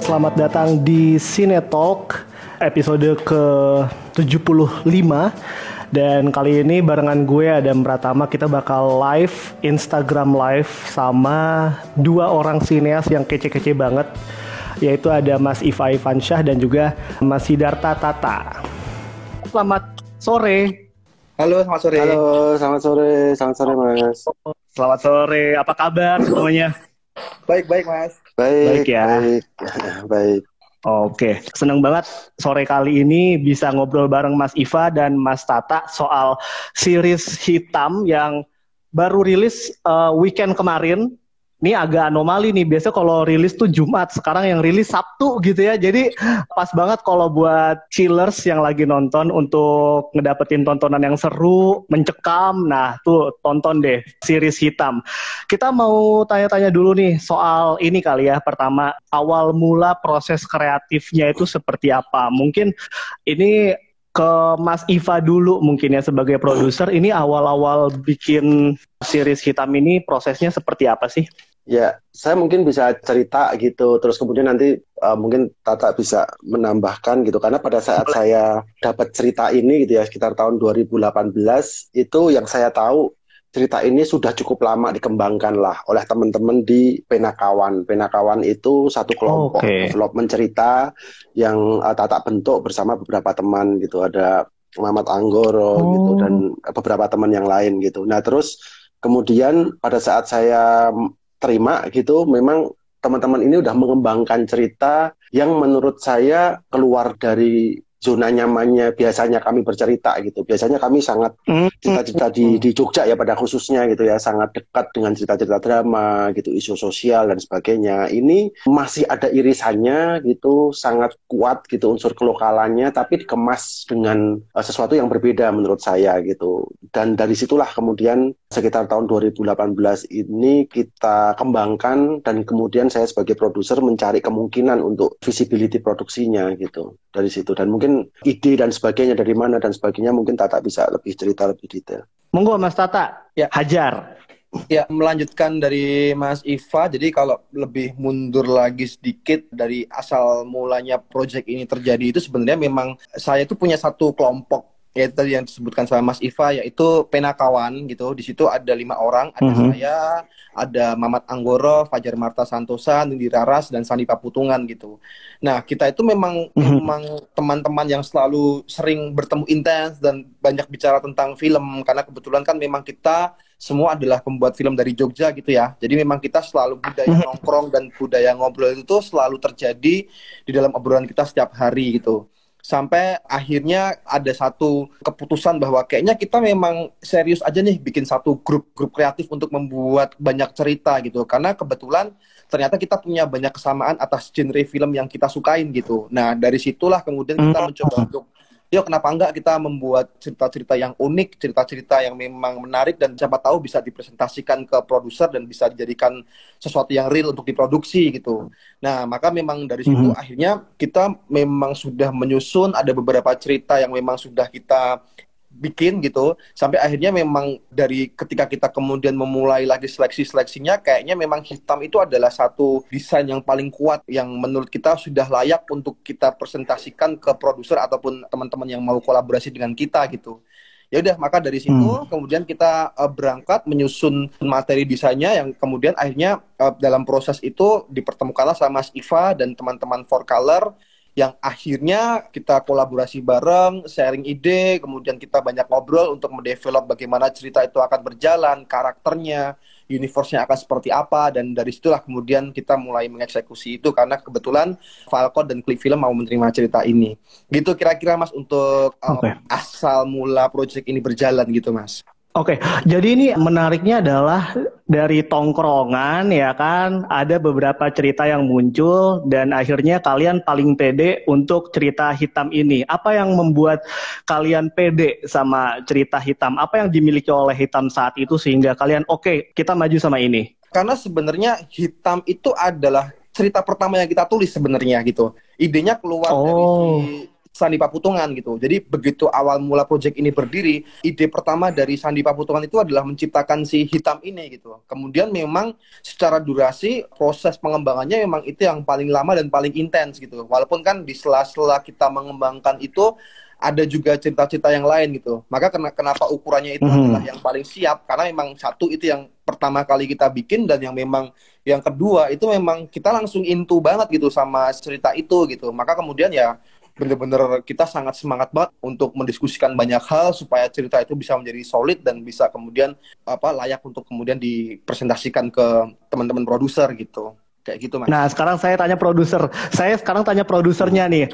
Selamat datang di Cine Talk episode ke-75 dan kali ini barengan gue Adam Pratama kita bakal live Instagram live sama dua orang sineas yang kece-kece banget yaitu ada Mas Iva Ivansyah dan juga Mas Sidarta Tata. Selamat sore. Halo, selamat sore. Halo, selamat sore. Selamat sore, Mas. Selamat sore. Apa kabar semuanya? Baik, baik, Mas. Baik, Baik ya. Baik. baik. Oke, seneng banget sore kali ini bisa ngobrol bareng Mas Iva dan Mas Tata soal series hitam yang baru rilis uh, weekend kemarin. Ini agak anomali nih, biasa kalau rilis tuh Jumat, sekarang yang rilis Sabtu gitu ya. Jadi pas banget kalau buat chillers yang lagi nonton untuk ngedapetin tontonan yang seru, mencekam. Nah, tuh tonton deh series hitam. Kita mau tanya-tanya dulu nih soal ini kali ya. Pertama, awal mula proses kreatifnya itu seperti apa? Mungkin ini ke Mas Iva dulu mungkin ya sebagai produser. Ini awal-awal bikin series hitam ini prosesnya seperti apa sih? Ya, saya mungkin bisa cerita gitu, terus kemudian nanti uh, mungkin Tata bisa menambahkan gitu, karena pada saat saya dapat cerita ini gitu ya, sekitar tahun 2018, itu yang saya tahu cerita ini sudah cukup lama dikembangkan lah oleh teman-teman di Penakawan. Penakawan itu satu kelompok Oke. development cerita yang uh, Tata bentuk bersama beberapa teman gitu, ada Muhammad Anggoro Oh. gitu dan beberapa teman yang lain gitu. Nah, terus kemudian pada saat saya terima gitu, memang teman-teman ini udah mengembangkan cerita yang menurut saya keluar dari zona nyamannya biasanya kami bercerita gitu. Biasanya kami sangat cerita-cerita di, di Jogja ya pada khususnya gitu ya. Sangat dekat dengan cerita-cerita drama gitu isu sosial dan sebagainya. Ini masih ada irisannya gitu sangat kuat gitu unsur kelokalannya tapi dikemas dengan eh, sesuatu yang berbeda menurut saya gitu. Dan dari situlah kemudian sekitar tahun 2018 ini kita kembangkan dan kemudian saya sebagai produser mencari kemungkinan untuk visibility produksinya gitu dari situ. Dan mungkin ide dan sebagainya dari mana dan sebagainya mungkin Tata bisa lebih cerita lebih detail. Monggo Mas Tata, Ya. hajar. Ya, melanjutkan dari Mas Iva, jadi kalau lebih mundur lagi sedikit dari asal mulanya project ini terjadi itu sebenarnya memang saya tuh punya satu kelompok yaitu tadi yang disebutkan sama Mas Iva yaitu Penakawan gitu. Di situ ada lima orang, ada Mhm. saya, ada Mamat Anggoro, Fajar Marta Santosa, Nindi Raras dan Sandi Paputungan gitu. Nah, kita itu memang Mhm. memang teman-teman yang selalu sering bertemu intens dan banyak bicara tentang film karena kebetulan kan memang kita semua adalah pembuat film dari Jogja gitu ya. Jadi memang kita selalu budaya Mhm. nongkrong dan budaya ngobrol itu selalu terjadi di dalam obrolan kita setiap hari gitu. Sampai akhirnya ada satu keputusan bahwa kayaknya kita memang serius aja nih bikin satu grup-grup kreatif untuk membuat banyak cerita gitu. Karena kebetulan ternyata kita punya banyak kesamaan atas genre film yang kita sukain gitu. Nah, dari situlah kemudian kita Hmm. mencoba untuk yuk kenapa enggak kita membuat cerita-cerita yang unik, cerita-cerita yang memang menarik dan siapa tahu bisa dipresentasikan ke produser dan bisa dijadikan sesuatu yang real untuk diproduksi gitu. Nah, maka memang dari situ Mhm. akhirnya kita memang sudah menyusun ada beberapa cerita yang memang sudah kita bikin gitu sampai akhirnya memang dari ketika kita kemudian memulai lagi seleksi-seleksinya kayaknya memang hitam itu adalah satu desain yang paling kuat yang menurut kita sudah layak untuk kita presentasikan ke produser ataupun teman-teman yang mau kolaborasi dengan kita gitu. Ya udah maka dari situ Hmm. kemudian kita eh, berangkat menyusun materi desainnya yang kemudian akhirnya eh, dalam proses itu dipertemukanlah sama Mas Iva dan teman-teman For Color yang akhirnya kita kolaborasi bareng, sharing ide, kemudian kita banyak ngobrol untuk mendevelop bagaimana cerita itu akan berjalan, karakternya, universe-nya akan seperti apa, dan dari situlah kemudian kita mulai mengeksekusi itu karena kebetulan Falcon dan Click Film mau menerima cerita ini. Gitu kira-kira Mas untuk uh, Oke. asal mula project ini berjalan gitu Mas. Oke, jadi ini menariknya adalah dari tongkrongan ya kan, ada beberapa cerita yang muncul dan akhirnya kalian paling pede untuk cerita hitam ini. Apa yang membuat kalian pede sama cerita hitam? Apa yang dimiliki oleh hitam saat itu sehingga kalian oke kita maju sama ini? Karena sebenarnya hitam itu adalah cerita pertama yang kita tulis sebenarnya gitu. Idenya keluar dari Oh. si Sandi Paputungan gitu. Jadi begitu awal mula project ini berdiri, ide pertama dari Sandi Paputungan itu adalah menciptakan si hitam ini gitu. Kemudian memang secara durasi proses pengembangannya memang itu yang paling lama dan paling intens gitu. Walaupun kan di sela-sela kita mengembangkan itu ada juga cerita-cerita yang lain gitu. Maka kenapa ukurannya itu mm -hmm. adalah yang paling siap karena memang satu itu yang pertama kali kita bikin dan yang memang yang kedua itu memang kita langsung into banget gitu sama cerita itu gitu. Maka kemudian ya bener-bener kita sangat semangat banget untuk mendiskusikan banyak hal supaya cerita itu bisa menjadi solid dan bisa kemudian apa layak untuk kemudian dipresentasikan ke teman-teman produser gitu kayak gitu mas. Nah sekarang saya tanya produser, saya sekarang tanya produsernya nih.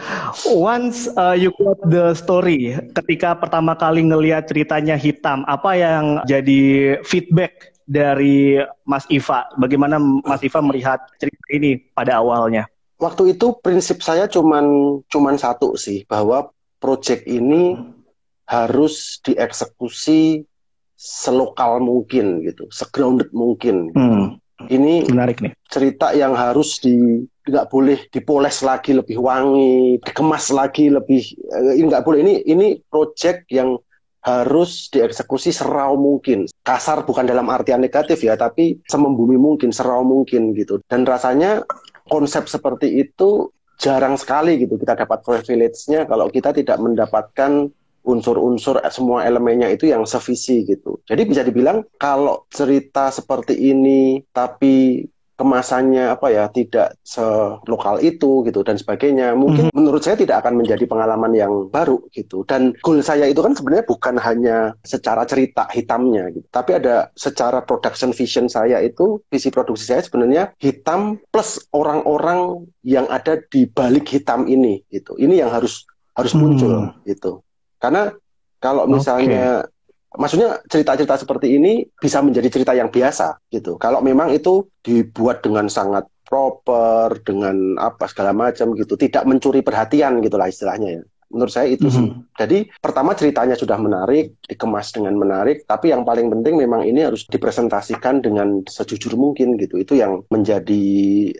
Once uh, you got the story, ketika pertama kali ngelihat ceritanya hitam, apa yang jadi feedback dari Mas Iva? Bagaimana Mas Iva melihat cerita ini pada awalnya? Waktu itu prinsip saya cuman cuman satu sih bahwa project ini harus dieksekusi selokal mungkin gitu, segrounded mungkin. Hmm ini menarik nih. Cerita yang harus di nggak boleh dipoles lagi lebih wangi, dikemas lagi lebih eh, ini nggak boleh. Ini ini project yang harus dieksekusi serau mungkin. Kasar bukan dalam artian negatif ya, tapi semembumi mungkin, serau mungkin gitu. Dan rasanya konsep seperti itu jarang sekali gitu kita dapat privilege-nya kalau kita tidak mendapatkan unsur-unsur semua elemennya itu yang sevisi gitu. Jadi bisa dibilang kalau cerita seperti ini tapi kemasannya apa ya tidak selokal itu gitu dan sebagainya mungkin mm-hmm. menurut saya tidak akan menjadi pengalaman yang baru gitu dan goal saya itu kan sebenarnya bukan hanya secara cerita hitamnya gitu tapi ada secara production vision saya itu visi produksi saya sebenarnya hitam plus orang-orang yang ada di balik hitam ini gitu ini yang harus harus muncul hmm. gitu karena kalau misalnya okay. Maksudnya cerita-cerita seperti ini bisa menjadi cerita yang biasa gitu. Kalau memang itu dibuat dengan sangat proper dengan apa segala macam gitu, tidak mencuri perhatian gitulah istilahnya ya. Menurut saya itu mm -hmm. sih. Mhm. Jadi pertama ceritanya sudah menarik, dikemas dengan menarik, tapi yang paling penting memang ini harus dipresentasikan dengan sejujur mungkin gitu. Itu yang menjadi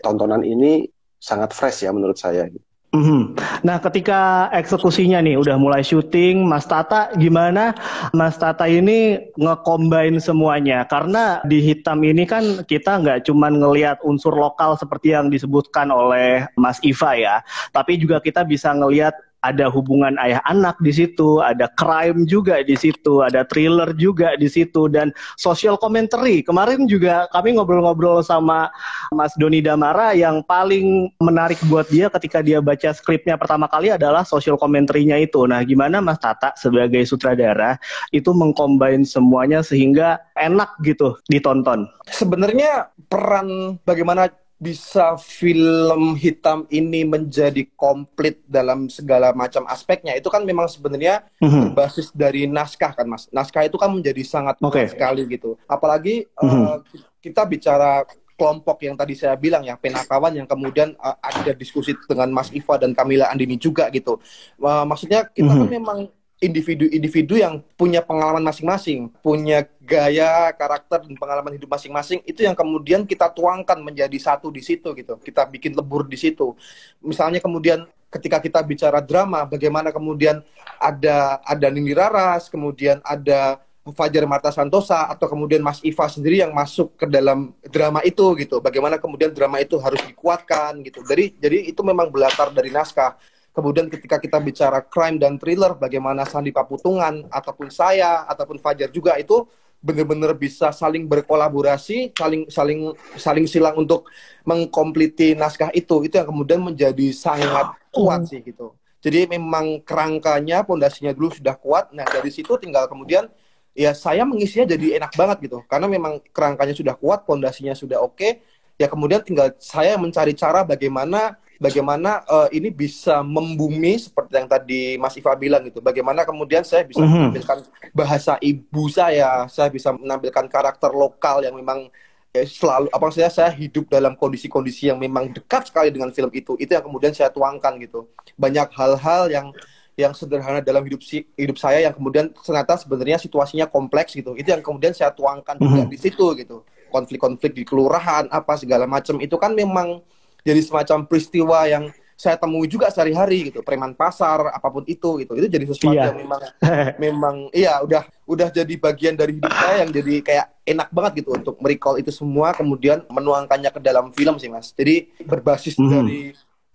tontonan ini sangat fresh ya menurut saya. Gitu. Mm-hmm. Nah, ketika eksekusinya nih udah mulai syuting, Mas Tata gimana? Mas Tata ini ngecombine semuanya karena di hitam ini kan kita nggak cuma ngelihat unsur lokal seperti yang disebutkan oleh Mas Iva ya, tapi juga kita bisa ngelihat ada hubungan ayah anak di situ, ada crime juga di situ, ada thriller juga di situ dan social commentary. Kemarin juga kami ngobrol-ngobrol sama Mas Doni Damara yang paling menarik buat dia ketika dia baca skripnya pertama kali adalah social commentary-nya itu. Nah, gimana Mas Tata sebagai sutradara itu mengcombine semuanya sehingga enak gitu ditonton? Sebenarnya peran bagaimana bisa film hitam ini menjadi komplit dalam segala macam aspeknya itu kan memang sebenarnya mm-hmm. berbasis dari naskah kan mas naskah itu kan menjadi sangat okay. sekali gitu apalagi mm-hmm. uh, kita bicara kelompok yang tadi saya bilang ya penakawan yang kemudian uh, ada diskusi dengan Mas Iva dan Kamila Andini juga gitu uh, maksudnya kita mm-hmm. kan memang individu-individu yang punya pengalaman masing-masing, punya gaya, karakter dan pengalaman hidup masing-masing itu yang kemudian kita tuangkan menjadi satu di situ gitu. Kita bikin lebur di situ. Misalnya kemudian ketika kita bicara drama, bagaimana kemudian ada ada Nini Raras, kemudian ada Fajar Marta Santosa atau kemudian Mas Iva sendiri yang masuk ke dalam drama itu gitu. Bagaimana kemudian drama itu harus dikuatkan gitu. Jadi jadi itu memang belatar dari naskah Kemudian ketika kita bicara crime dan thriller, bagaimana Sandi Paputungan ataupun saya ataupun Fajar juga itu benar-benar bisa saling berkolaborasi, saling saling saling silang untuk mengkompliti naskah itu. Itu yang kemudian menjadi sangat kuat sih gitu. Jadi memang kerangkanya, pondasinya dulu sudah kuat. Nah dari situ tinggal kemudian ya saya mengisinya jadi enak banget gitu. Karena memang kerangkanya sudah kuat, pondasinya sudah oke. Okay, ya kemudian tinggal saya mencari cara bagaimana bagaimana uh, ini bisa membumi seperti yang tadi Mas Iva bilang gitu. Bagaimana kemudian saya bisa mm -hmm. menampilkan bahasa ibu saya, saya bisa menampilkan karakter lokal yang memang eh, selalu apa saya saya hidup dalam kondisi-kondisi yang memang dekat sekali dengan film itu. Itu yang kemudian saya tuangkan gitu. Banyak hal-hal yang yang sederhana dalam hidup si, hidup saya yang kemudian ternyata sebenarnya situasinya kompleks gitu. Itu yang kemudian saya tuangkan mm -hmm. di situ gitu. Konflik-konflik di kelurahan apa segala macam itu kan memang jadi semacam peristiwa yang saya temui juga sehari-hari gitu preman pasar apa pun itu gitu itu jadi sesuatu Iya. yang memang memang iya udah udah jadi bagian dari hidup saya yang jadi kayak enak banget gitu untuk merecall itu semua kemudian menuangkannya ke dalam film sih mas jadi berbasis Mhm. dari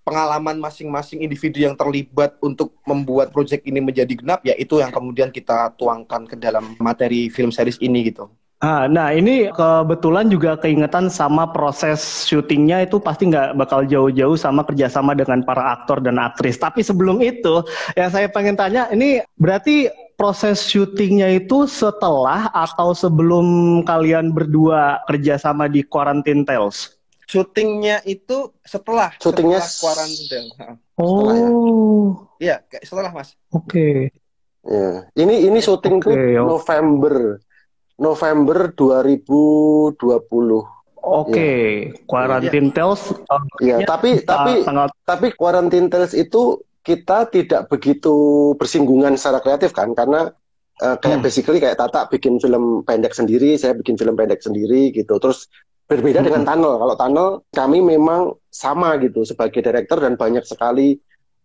pengalaman masing-masing individu yang terlibat untuk membuat proyek ini menjadi genap ya itu yang kemudian kita tuangkan ke dalam materi film series ini gitu Ah, nah ini kebetulan juga keingetan sama proses syutingnya itu pasti nggak bakal jauh-jauh sama kerjasama dengan para aktor dan aktris. Tapi sebelum itu, yang saya pengen tanya, ini berarti proses syutingnya itu setelah atau sebelum kalian berdua kerjasama di Quarantine Tales? syutingnya itu setelah Syutingnya setelah quarantine. Setelah ya? Oh, Iya, kayak setelah mas. oke. Ya. Ini ini syuting tuh Oke, oke. November November 2020. Oke, Quarantine Tales. eh, Ya, kayaknya tapi ta- tapi tanggal tapi Quarantine Tales itu kita tidak begitu bersinggungan secara kreatif kan karena eh, kayak Hmm. basically kayak Tata bikin film pendek sendiri, saya bikin film pendek sendiri gitu. Terus berbeda Hmm. dengan Tunnel. Kalau Tunnel kami memang sama gitu sebagai director dan banyak sekali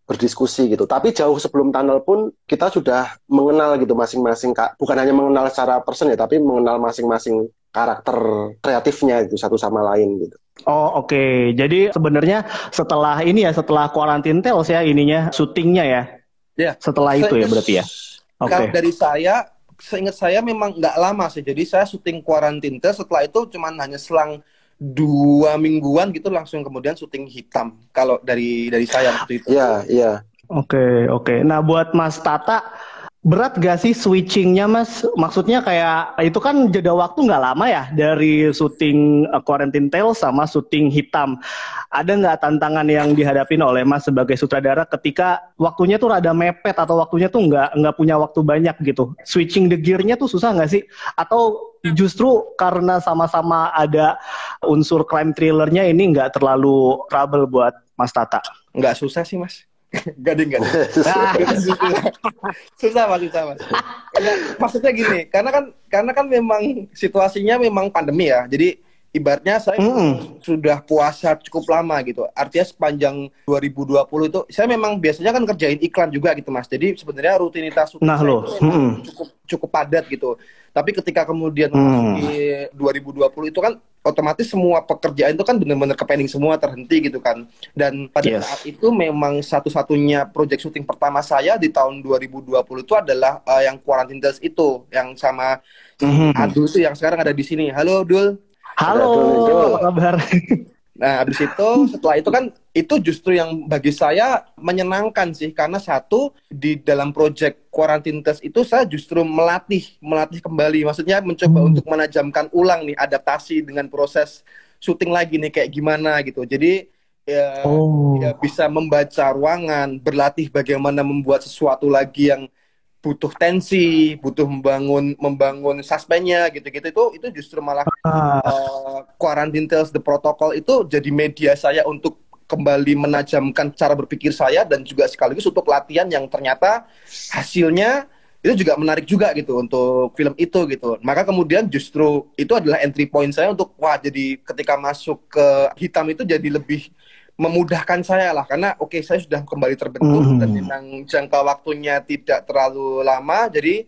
berdiskusi gitu. Tapi jauh sebelum Tunnel pun kita sudah mengenal gitu masing-masing Kak. Bukan hanya mengenal secara person ya, tapi mengenal masing-masing karakter kreatifnya itu satu sama lain gitu. Oh oke, jadi sebenarnya setelah ini ya, setelah Quarantine Tales ya ininya, syutingnya ya. Ya. Seingat- Setelah itu ya berarti ya. Oke. Kalau dari saya, seingat saya memang nggak lama sih. Jadi saya syuting quarantine test, setelah itu cuman hanya selang dua mingguan gitu langsung kemudian syuting hitam. Kalau dari dari saya waktu itu. Iya, iya. Oke, oke. Nah, buat Mas Tata, berat gak sih switchingnya, Mas? Maksudnya kayak itu kan jeda waktu nggak lama ya dari syuting uh, Quarantine Tales sama syuting hitam. Ada nggak tantangan yang dihadapin oleh Mas sebagai sutradara ketika waktunya tuh rada mepet atau waktunya tuh nggak nggak punya waktu banyak gitu? Switching the gear-nya tuh susah nggak sih? Atau justru karena sama-sama ada unsur crime thrillernya ini nggak terlalu trouble buat Mas Tata? Nggak susah sih mas. Gak deh, gak deh. Ah, susah mas, susah mas. Maksudnya gini, karena kan karena kan memang situasinya memang pandemi ya. Jadi ibaratnya saya Mm-mm. sudah puasa cukup lama gitu. Artinya sepanjang 2020 itu saya memang biasanya kan kerjain iklan juga gitu mas. Jadi sebenarnya rutinitas Nah, saya loh. Mm-mm. cukup cukup padat gitu. Tapi ketika kemudian Hmm. memasuki 2020 itu kan otomatis semua pekerjaan itu kan benar-benar kepending semua terhenti gitu kan. Dan pada Yes. saat itu memang satu-satunya project syuting pertama saya di tahun 2020 itu adalah eh, yang Quarantine Tales itu yang sama si Mhm. Adul itu yang sekarang ada di sini. Halo Dul. Halo, apa kabar? Nah, habis itu setelah itu kan itu justru yang bagi saya menyenangkan sih karena satu di dalam project quarantine test itu saya justru melatih melatih kembali maksudnya mencoba Hmm. untuk menajamkan ulang nih adaptasi dengan proses syuting lagi nih kayak gimana gitu. Jadi ya, Oh, ya bisa membaca ruangan, berlatih bagaimana membuat sesuatu lagi yang butuh tensi, butuh membangun membangun suspennya gitu-gitu itu itu justru malah ah, uh, Quarantine Tales The Protocol itu jadi media saya untuk kembali menajamkan cara berpikir saya dan juga sekaligus untuk latihan yang ternyata hasilnya itu juga menarik juga gitu untuk film itu gitu. Maka kemudian justru itu adalah entry point saya untuk wah jadi ketika masuk ke hitam itu jadi lebih memudahkan saya lah karena oke saya sudah kembali terbentuk Mhm. dan memang jangka waktunya tidak terlalu lama jadi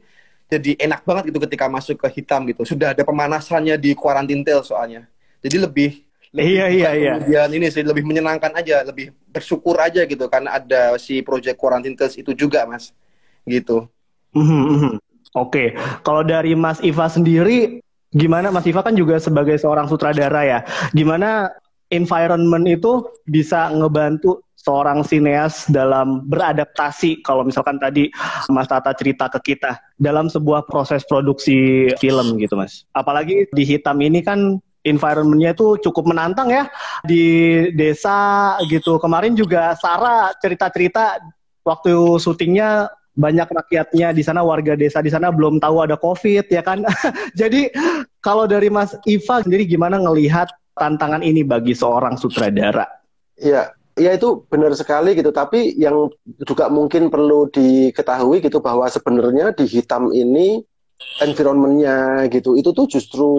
jadi enak banget gitu ketika masuk ke hitam gitu. Sudah ada pemanasannya di Quarantine Tales soalnya. Jadi lebih, lebih Iya, iya, iya. kemudian ini sih lebih menyenangkan aja, lebih bersyukur aja gitu karena ada si project Quarantine Tales itu juga, Mas. Gitu. mhm, mhm. Oke, kalau dari Mas Iva sendiri, gimana Mas Iva kan juga sebagai seorang sutradara ya, gimana environment itu bisa ngebantu seorang sineas dalam beradaptasi kalau misalkan tadi Mas Tata cerita ke kita dalam sebuah proses produksi film gitu Mas. Apalagi di hitam ini kan environmentnya itu cukup menantang ya di desa gitu. Kemarin juga Sarah cerita-cerita waktu syutingnya banyak rakyatnya di sana warga desa di sana belum tahu ada covid ya kan. Jadi kalau dari Mas Iva sendiri gimana ngelihat tantangan ini bagi seorang sutradara? Iya, ya itu benar sekali gitu. Tapi yang juga mungkin perlu diketahui gitu bahwa sebenarnya di hitam ini environmentnya gitu itu tuh justru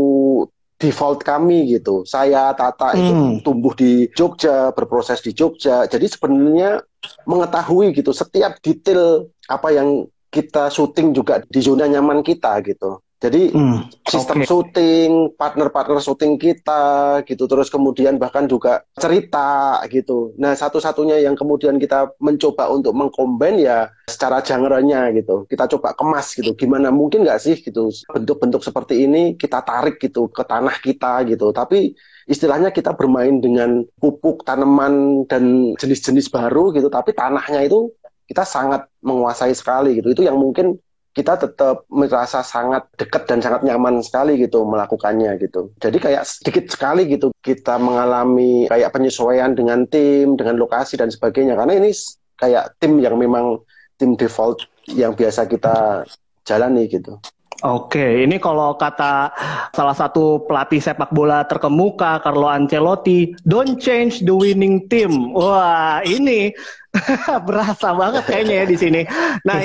default kami gitu. Saya Tata itu Hmm. tumbuh di Jogja, berproses di Jogja. Jadi sebenarnya mengetahui gitu setiap detail apa yang kita syuting juga di zona nyaman kita gitu. Jadi Hmm. sistem syuting, partner-partner syuting kita gitu, terus kemudian bahkan juga cerita gitu. Nah, satu-satunya yang kemudian kita mencoba untuk mengcombine ya secara genre-nya gitu. Kita coba kemas gitu. Gimana mungkin nggak sih gitu bentuk-bentuk seperti ini kita tarik gitu ke tanah kita gitu. Tapi istilahnya kita bermain dengan pupuk tanaman dan jenis-jenis baru gitu, tapi tanahnya itu kita sangat menguasai sekali gitu. Itu yang mungkin kita tetap merasa sangat dekat dan sangat nyaman sekali gitu melakukannya gitu. Jadi kayak sedikit sekali gitu kita mengalami kayak penyesuaian dengan tim, dengan lokasi dan sebagainya. Karena ini kayak tim yang memang tim default yang biasa kita jalani gitu. Oke, ini kalau kata salah satu pelatih sepak bola terkemuka Carlo Ancelotti, don't change the winning team. Wah, ini berasa banget kayaknya ya di sini. Nah,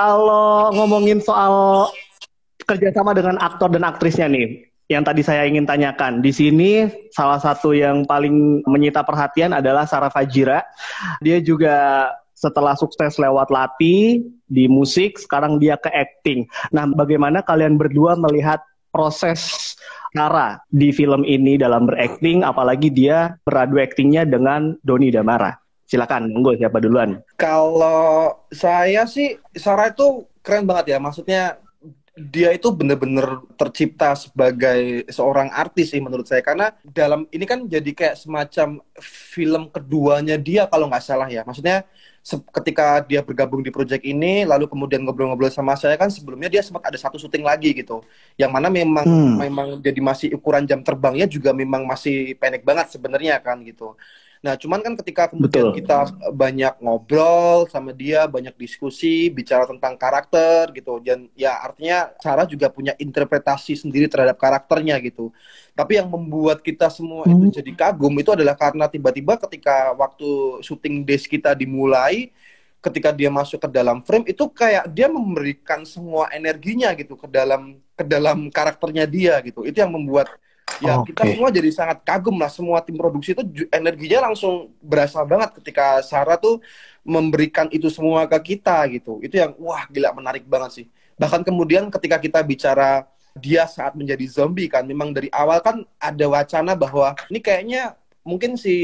kalau ngomongin soal kerjasama dengan aktor dan aktrisnya nih, yang tadi saya ingin tanyakan. Di sini salah satu yang paling menyita perhatian adalah Sarah Fajira. Dia juga setelah sukses lewat latih di musik, sekarang dia ke acting. Nah, bagaimana kalian berdua melihat proses Sarah di film ini dalam berakting, apalagi dia beradu aktingnya dengan Doni Damara. Silakan, monggo siapa duluan? Kalau saya sih Sarah itu keren banget ya. Maksudnya dia itu bener-bener tercipta sebagai seorang artis sih menurut saya. Karena dalam ini kan jadi kayak semacam film keduanya dia kalau nggak salah ya. Maksudnya ketika dia bergabung di project ini, lalu kemudian ngobrol-ngobrol sama saya kan sebelumnya dia sempat ada satu syuting lagi gitu. Yang mana memang Hmm. memang jadi masih ukuran jam terbangnya juga memang masih pendek banget sebenarnya kan gitu. Nah, cuman kan ketika kemudian Betul. kita banyak ngobrol sama dia, banyak diskusi, bicara tentang karakter gitu. Dan ya artinya Sarah juga punya interpretasi sendiri terhadap karakternya gitu. Tapi yang membuat kita semua Hmm. itu jadi kagum itu adalah karena tiba-tiba ketika waktu syuting days kita dimulai, ketika dia masuk ke dalam frame itu kayak dia memberikan semua energinya gitu ke dalam ke dalam karakternya dia gitu. Itu yang membuat ya kita Oke. semua jadi sangat kagum lah semua tim produksi itu energinya langsung berasa banget ketika Sarah tuh memberikan itu semua ke kita gitu itu yang wah gila menarik banget sih bahkan kemudian ketika kita bicara dia saat menjadi zombie kan memang dari awal kan ada wacana bahwa ini kayaknya mungkin si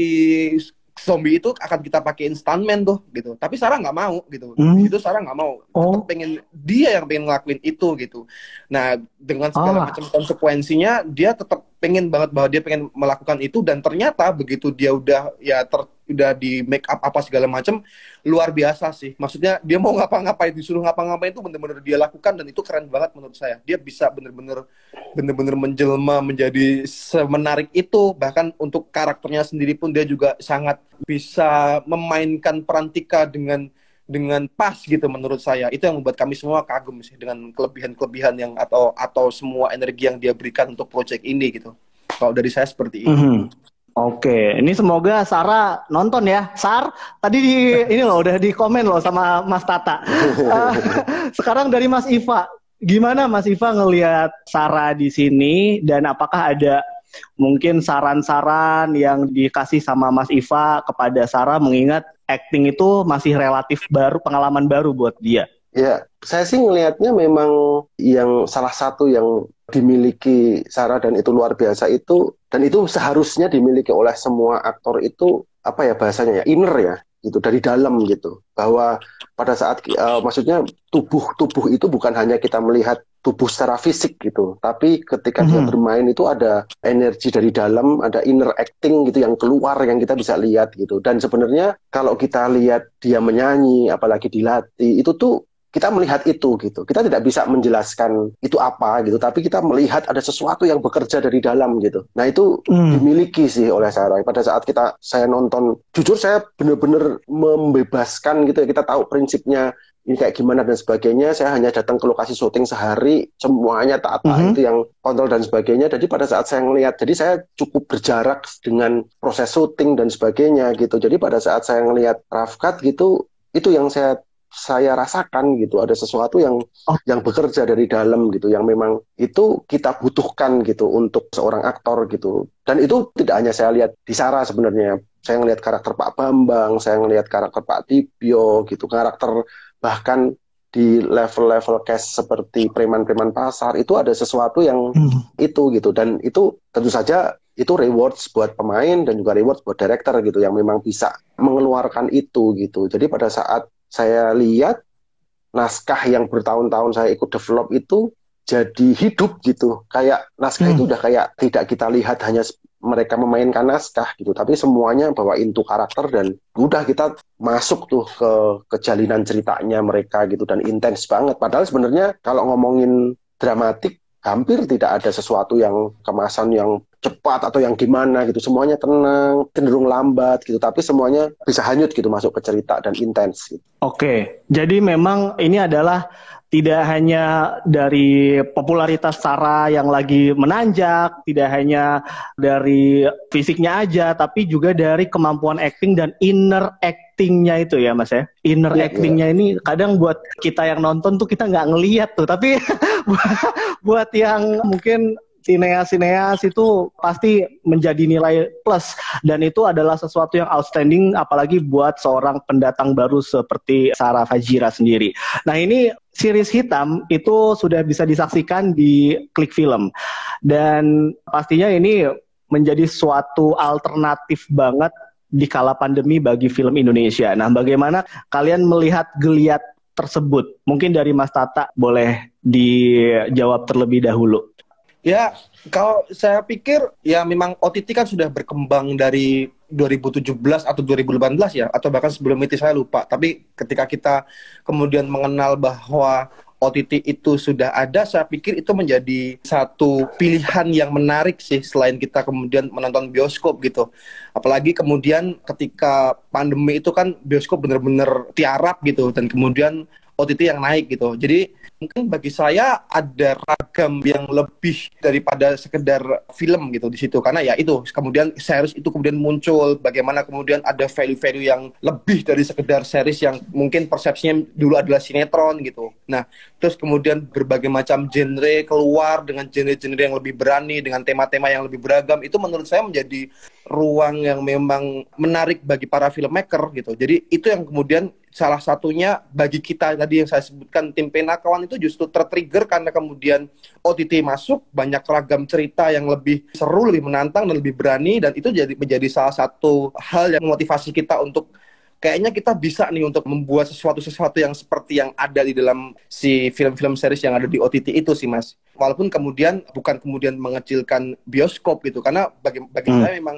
zombie itu akan kita pakein stuntman tuh gitu tapi Sarah nggak mau gitu Hmm. itu Sarah nggak mau Oh. tetap pengen dia yang pengen ngelakuin itu gitu nah dengan segala Ah. macam konsekuensinya dia tetap pengen banget bahwa dia pengen melakukan itu dan ternyata begitu dia udah ya ter, udah di make up apa segala macam luar biasa sih. Maksudnya dia mau ngapa-ngapain disuruh ngapa-ngapain itu bener-bener dia lakukan dan itu keren banget menurut saya. Dia bisa bener-bener bener-bener menjelma menjadi semenarik itu. Bahkan untuk karakternya sendiri pun dia juga sangat bisa memainkan peran Tika dengan dengan pas gitu menurut saya. Itu yang membuat kami semua kagum sih dengan kelebihan-kelebihan yang atau atau semua energi yang dia berikan untuk project ini gitu. Kalau dari saya seperti itu Mhm. Oke, ini semoga Sarah nonton ya. Sar, tadi di ini loh udah di komen loh sama Mas Tata. Eh, sekarang dari Mas Iva, gimana Mas Iva ngelihat Sarah di sini dan apakah ada mungkin saran-saran yang dikasih sama Mas Iva kepada Sarah mengingat acting itu masih relatif baru, pengalaman baru buat dia. Ya, saya sih ngelihatnya memang yang salah satu yang dimiliki Sarah dan itu luar biasa itu dan itu seharusnya dimiliki oleh semua aktor itu apa ya bahasanya ya inner ya gitu dari dalam gitu bahwa pada saat eh, maksudnya tubuh tubuh itu bukan hanya kita melihat tubuh secara fisik gitu tapi ketika dia Mhm. bermain itu ada energi dari dalam ada inner acting gitu yang keluar yang kita bisa lihat gitu dan sebenarnya kalau kita lihat dia menyanyi apalagi dilatih itu tuh kita melihat itu gitu. Kita tidak bisa menjelaskan itu apa gitu, tapi kita melihat ada sesuatu yang bekerja dari dalam gitu. Nah, itu Hmm. dimiliki sih oleh Sarah. Pada saat kita saya nonton, jujur saya benar-benar membebaskan gitu ya. Kita tahu prinsipnya ini kayak gimana dan sebagainya. Saya hanya datang ke lokasi syuting sehari, semuanya tata Mhm. itu yang kontrol dan sebagainya. Jadi pada saat saya ngelihat, jadi saya cukup berjarak dengan proses syuting dan sebagainya gitu. Jadi pada saat saya ngelihat Rafkat gitu, itu yang saya saya rasakan gitu ada sesuatu yang oh. yang bekerja dari dalam gitu yang memang itu kita butuhkan gitu untuk seorang aktor gitu dan itu tidak hanya saya lihat di Sarah sebenarnya saya ngelihat karakter Pak Bambang saya ngelihat karakter Pak Tibio gitu karakter bahkan di level-level cast seperti preman-preman pasar itu ada sesuatu yang hmm. itu gitu dan itu tentu saja itu rewards buat pemain dan juga rewards buat director gitu yang memang bisa mengeluarkan itu gitu. Jadi pada saat saya lihat naskah yang bertahun-tahun saya ikut develop itu jadi hidup gitu. Kayak naskah hmm. itu udah kayak tidak kita lihat hanya mereka memainkan naskah gitu, tapi semuanya bawa into karakter dan udah kita masuk tuh ke kejalinan ceritanya mereka gitu dan intens banget. Padahal sebenarnya kalau ngomongin dramatik hampir tidak ada sesuatu yang kemasan yang cepat atau yang gimana gitu semuanya tenang cenderung lambat gitu tapi semuanya bisa hanyut gitu masuk ke cerita dan intens gitu. Oke jadi memang ini adalah tidak hanya dari popularitas Sarah yang lagi menanjak, tidak hanya dari fisiknya aja, tapi juga dari kemampuan acting dan inner actingnya itu ya mas ya. Inner yeah, actingnya yeah. ini kadang buat kita yang nonton tuh kita nggak ngeliat tuh, tapi buat yang mungkin sineas-sineas itu pasti menjadi nilai plus dan itu adalah sesuatu yang outstanding apalagi buat seorang pendatang baru seperti Sarah Fajira sendiri. Nah ini series hitam itu sudah bisa disaksikan di Klik Film dan pastinya ini menjadi suatu alternatif banget di kala pandemi bagi film Indonesia. Nah, bagaimana kalian melihat geliat tersebut? Mungkin dari Mas Tata boleh dijawab terlebih dahulu. Ya, kalau saya pikir ya memang OTT kan sudah berkembang dari 2017 atau 2018 ya, atau bahkan sebelum itu saya lupa. Tapi ketika kita kemudian mengenal bahwa OTT itu sudah ada, saya pikir itu menjadi satu pilihan yang menarik sih selain kita kemudian menonton bioskop gitu. Apalagi kemudian ketika pandemi itu kan bioskop benar-benar tiarap gitu dan kemudian OTT yang naik gitu. Jadi mungkin bagi saya ada ragam yang lebih daripada sekedar film gitu di situ karena ya itu kemudian series itu kemudian muncul bagaimana kemudian ada value-value yang lebih dari sekedar series yang mungkin persepsinya dulu adalah sinetron gitu. Nah, terus kemudian berbagai macam genre keluar dengan genre-genre yang lebih berani dengan tema-tema yang lebih beragam itu menurut saya menjadi ruang yang memang menarik bagi para filmmaker gitu. Jadi itu yang kemudian salah satunya bagi kita tadi yang saya sebutkan tim Penakawan itu justru tertrigger karena kemudian OTT masuk banyak ragam cerita yang lebih seru, lebih menantang dan lebih berani dan itu jadi menjadi salah satu hal yang memotivasi kita untuk kayaknya kita bisa nih untuk membuat sesuatu sesuatu yang seperti yang ada di dalam si film-film series yang ada di OTT itu sih mas walaupun kemudian bukan kemudian mengecilkan bioskop gitu karena bagi bagi hmm. saya memang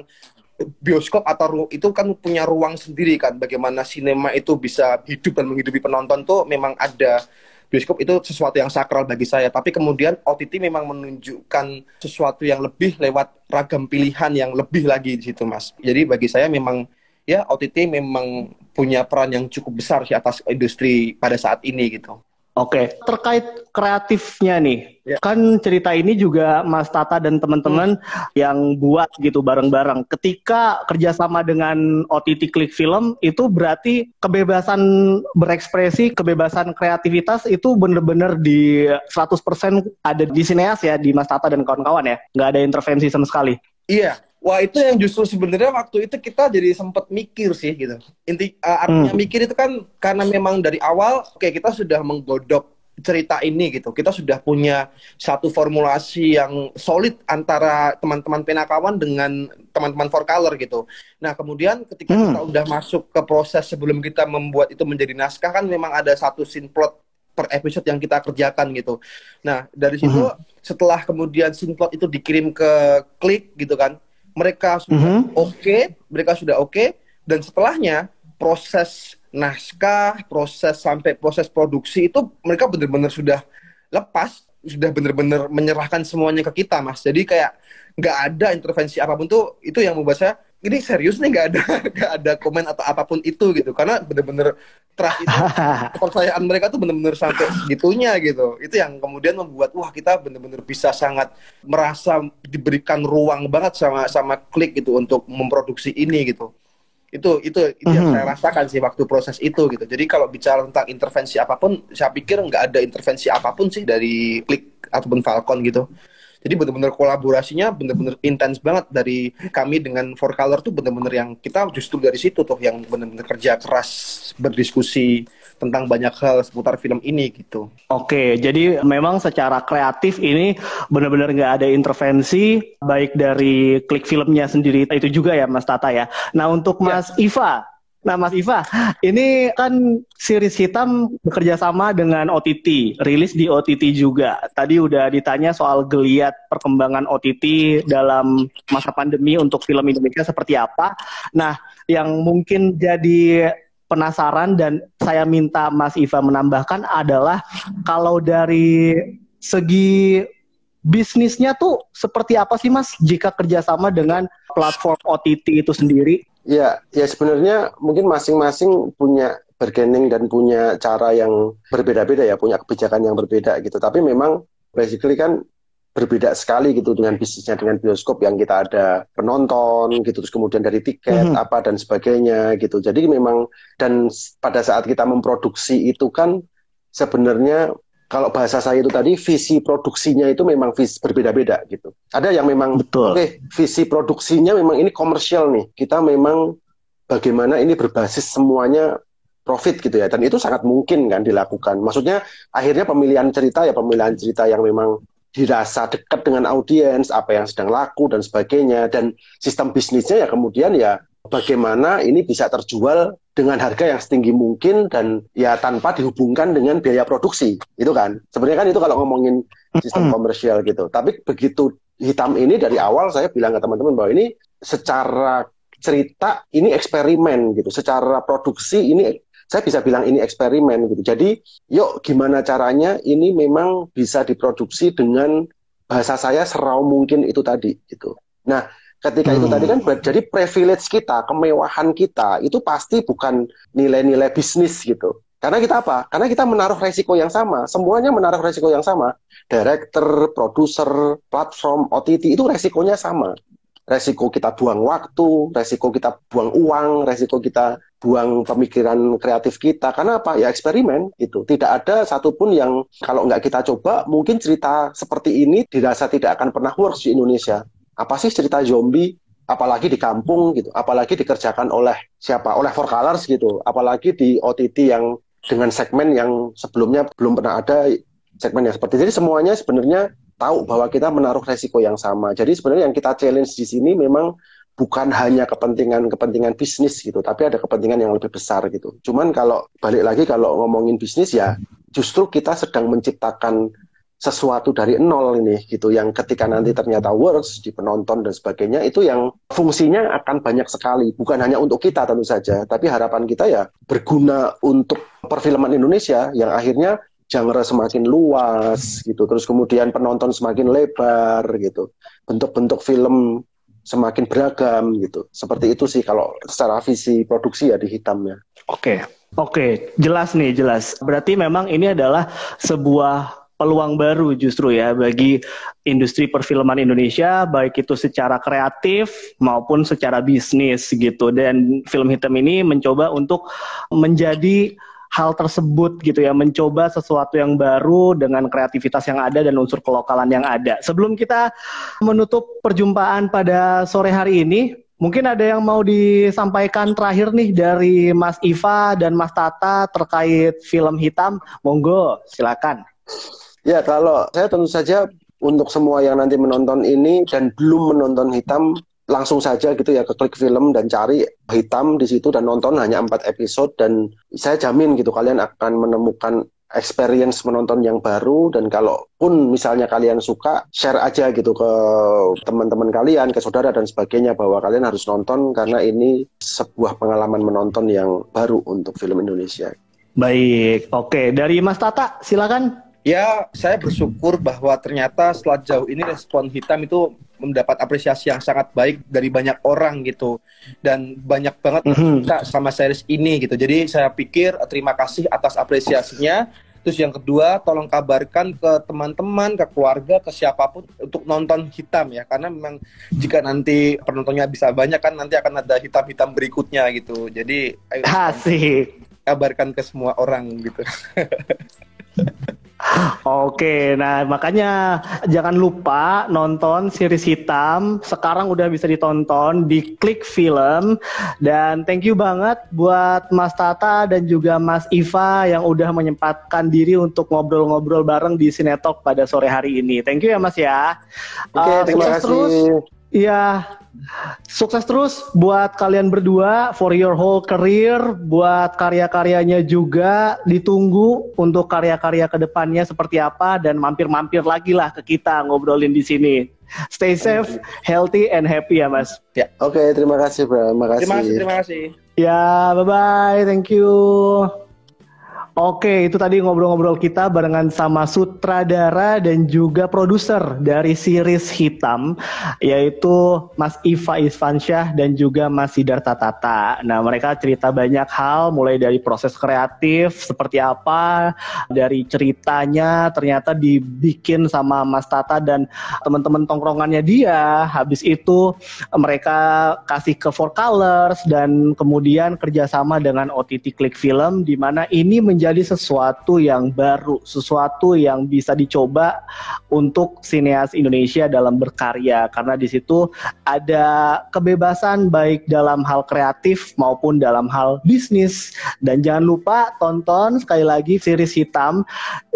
bioskop atau itu kan punya ruang sendiri kan bagaimana sinema itu bisa hidup dan menghidupi penonton tuh memang ada. Bioskop itu sesuatu yang sakral bagi saya. Tapi kemudian OTT memang menunjukkan sesuatu yang lebih lewat ragam pilihan yang lebih lagi di situ mas. Jadi bagi saya memang ya OTT memang punya peran yang cukup besar sih atas industri pada saat ini gitu Oke, terkait kreatifnya nih, ya. kan cerita ini juga Mas Tata dan teman-teman hmm. yang buat gitu bareng-bareng. Ketika kerjasama dengan OTT Klik Film, itu berarti kebebasan berekspresi, kebebasan kreativitas itu bener-bener di 100% ada di sineas ya, di Mas Tata dan kawan-kawan ya? Nggak ada intervensi sama sekali? Iya, Wah itu yang justru sebenarnya waktu itu kita jadi sempat mikir sih gitu. Inti uh, artinya hmm. mikir itu kan karena memang dari awal oke okay, kita sudah menggodok cerita ini gitu. Kita sudah punya satu formulasi yang solid antara teman-teman penakawan dengan teman-teman for color gitu. Nah, kemudian ketika hmm. kita udah masuk ke proses sebelum kita membuat itu menjadi naskah kan memang ada satu scene plot per episode yang kita kerjakan gitu. Nah, dari situ hmm. setelah kemudian scene plot itu dikirim ke klik gitu kan mereka sudah mm -hmm. oke, okay, mereka sudah oke, okay, dan setelahnya proses naskah, proses sampai proses produksi itu mereka benar-benar sudah lepas, sudah benar-benar menyerahkan semuanya ke kita, mas. Jadi kayak nggak ada intervensi apa pun tuh itu yang membuat saya ini serius nih nggak ada nggak ada komen atau apa pun itu gitu. Karena bener-bener trust itu kepercayaan mereka tuh bener-bener sampai segitunya gitu. Itu yang kemudian membuat wah kita bener-bener bisa sangat merasa diberikan ruang banget sama sama klik gitu untuk memproduksi ini gitu. Itu itu, itu yang saya rasakan sih waktu proses itu gitu. Jadi kalau bicara tentang intervensi apa pun saya pikir nggak ada intervensi apa pun sih dari klik ataupun Falcon gitu jadi benar-benar kolaborasinya benar-benar intens banget dari kami dengan Four Color tuh benar-benar yang kita justru dari situ tuh yang benar-benar kerja keras berdiskusi tentang banyak hal seputar film ini gitu. Oke, jadi memang secara kreatif ini benar-benar nggak ada intervensi baik dari klik filmnya sendiri itu juga ya Mas Tata ya. Nah untuk ya. Mas ya. Iva, Nah, Mas Iva, ini kan series hitam bekerja sama dengan OTT, rilis di OTT juga. Tadi udah ditanya soal geliat perkembangan OTT dalam masa pandemi untuk film Indonesia seperti apa. Nah, yang mungkin jadi penasaran dan saya minta Mas Iva menambahkan adalah kalau dari segi bisnisnya tuh seperti apa sih Mas jika kerjasama dengan platform OTT itu sendiri? Ya, ya sebenarnya mungkin masing-masing punya bergening dan punya cara yang berbeda-beda ya, punya kebijakan yang berbeda gitu. Tapi memang basically kan berbeda sekali gitu dengan bisnisnya dengan bioskop yang kita ada penonton gitu terus kemudian dari tiket mm -hmm. apa dan sebagainya gitu jadi memang dan pada saat kita memproduksi itu kan sebenarnya kalau bahasa saya itu tadi visi produksinya itu memang visi berbeda-beda gitu. Ada yang memang betul. Oke, okay, visi produksinya memang ini komersial nih. Kita memang bagaimana ini berbasis semuanya profit gitu ya. Dan itu sangat mungkin kan dilakukan. Maksudnya akhirnya pemilihan cerita ya pemilihan cerita yang memang dirasa dekat dengan audiens, apa yang sedang laku dan sebagainya. Dan sistem bisnisnya ya kemudian ya bagaimana ini bisa terjual dengan harga yang setinggi mungkin dan ya tanpa dihubungkan dengan biaya produksi itu kan? Sebenarnya kan itu kalau ngomongin sistem komersial gitu. Tapi begitu hitam ini dari awal saya bilang ke teman-teman bahwa ini secara cerita ini eksperimen gitu. Secara produksi ini saya bisa bilang ini eksperimen gitu. Jadi yuk gimana caranya ini memang bisa diproduksi dengan bahasa saya serau mungkin itu tadi gitu. Nah ketika hmm. itu tadi kan jadi privilege kita, kemewahan kita itu pasti bukan nilai-nilai bisnis gitu. Karena kita apa? Karena kita menaruh resiko yang sama. Semuanya menaruh resiko yang sama. Director, produser, platform, OTT itu resikonya sama. Resiko kita buang waktu, resiko kita buang uang, resiko kita buang pemikiran kreatif kita. Karena apa? Ya eksperimen itu. Tidak ada satupun yang kalau nggak kita coba, mungkin cerita seperti ini dirasa tidak akan pernah works di Indonesia apa sih cerita zombie? Apalagi di kampung gitu. Apalagi dikerjakan oleh siapa? Oleh Four Colors gitu. Apalagi di OTT yang dengan segmen yang sebelumnya belum pernah ada segmen yang seperti. Jadi semuanya sebenarnya tahu bahwa kita menaruh resiko yang sama. Jadi sebenarnya yang kita challenge di sini memang bukan hanya kepentingan-kepentingan bisnis gitu, tapi ada kepentingan yang lebih besar gitu. Cuman kalau balik lagi kalau ngomongin bisnis ya justru kita sedang menciptakan sesuatu dari nol ini gitu yang ketika nanti ternyata works di penonton dan sebagainya itu yang fungsinya akan banyak sekali. Bukan hanya untuk kita tentu saja tapi harapan kita ya berguna untuk perfilman Indonesia yang akhirnya genre semakin luas gitu. Terus kemudian penonton semakin lebar gitu. Bentuk-bentuk film semakin beragam gitu. Seperti itu sih kalau secara visi produksi ya di hitamnya. Oke. Oke, jelas nih, jelas. Berarti memang ini adalah sebuah peluang baru justru ya bagi industri perfilman Indonesia baik itu secara kreatif maupun secara bisnis gitu dan film hitam ini mencoba untuk menjadi hal tersebut gitu ya mencoba sesuatu yang baru dengan kreativitas yang ada dan unsur kelokalan yang ada. Sebelum kita menutup perjumpaan pada sore hari ini, mungkin ada yang mau disampaikan terakhir nih dari Mas Iva dan Mas Tata terkait film hitam. Monggo, silakan. Ya, kalau saya tentu saja untuk semua yang nanti menonton ini dan belum menonton hitam, langsung saja gitu ya ke klik film dan cari hitam di situ dan nonton hanya empat episode dan saya jamin gitu kalian akan menemukan experience menonton yang baru dan kalaupun misalnya kalian suka share aja gitu ke teman-teman kalian, ke saudara dan sebagainya bahwa kalian harus nonton karena ini sebuah pengalaman menonton yang baru untuk film Indonesia. Baik, oke dari Mas Tata silakan. Ya, saya bersyukur bahwa ternyata setelah jauh ini respon hitam itu mendapat apresiasi yang sangat baik dari banyak orang gitu dan banyak banget mm -hmm. sama series ini gitu. Jadi saya pikir terima kasih atas apresiasinya Terus yang kedua, tolong kabarkan ke teman-teman, ke keluarga, ke siapa pun untuk nonton hitam ya. Karena memang jika nanti penontonnya bisa banyak kan nanti akan ada hitam-hitam berikutnya gitu. Jadi ayo Asik. kabarkan ke semua orang gitu. Oke, nah makanya jangan lupa nonton series hitam. Sekarang udah bisa ditonton di Klik Film. Dan thank you banget buat Mas Tata dan juga Mas Iva yang udah menyempatkan diri untuk ngobrol-ngobrol bareng di Sinetok pada sore hari ini. Thank you ya Mas ya. Oke, Uh, terima sukses kasih. terus. Iya, sukses terus buat kalian berdua for your whole career, buat karya-karyanya juga ditunggu untuk karya-karya ke depannya seperti apa dan mampir-mampir lagi lah ke kita ngobrolin di sini. Stay safe, healthy and happy ya Mas. Oke, terima kasih, Bro. Terima kasih. Terima kasih, terima kasih. Ya, bye-bye, thank you. Oke, itu tadi ngobrol-ngobrol kita barengan sama sutradara dan juga produser dari series Hitam, yaitu Mas Iva Isfansyah dan juga Mas Sidarta Tata. Nah, mereka cerita banyak hal, mulai dari proses kreatif, seperti apa, dari ceritanya ternyata dibikin sama Mas Tata dan teman-teman tongkrongannya dia. Habis itu mereka kasih ke Four Colors dan kemudian kerjasama dengan OTT Klik Film di mana ini menjadi sesuatu yang baru, sesuatu yang bisa dicoba untuk sineas Indonesia dalam berkarya. Karena di situ ada kebebasan baik dalam hal kreatif maupun dalam hal bisnis. Dan jangan lupa tonton sekali lagi series hitam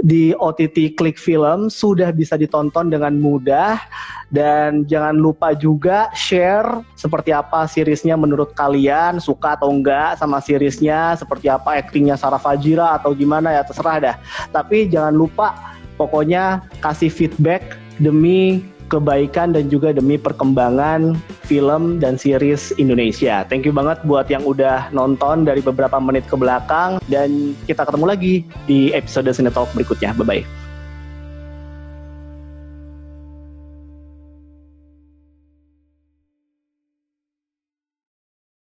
di OTT Klik Film. Sudah bisa ditonton dengan mudah. Dan jangan lupa juga share seperti apa seriesnya menurut kalian. Suka atau enggak sama seriesnya? Seperti apa aktingnya Sarah Fajira atau gimana ya terserah dah tapi jangan lupa pokoknya kasih feedback demi kebaikan dan juga demi perkembangan film dan series Indonesia. Thank you banget buat yang udah nonton dari beberapa menit ke belakang dan kita ketemu lagi di episode Cinetalk berikutnya. Bye bye.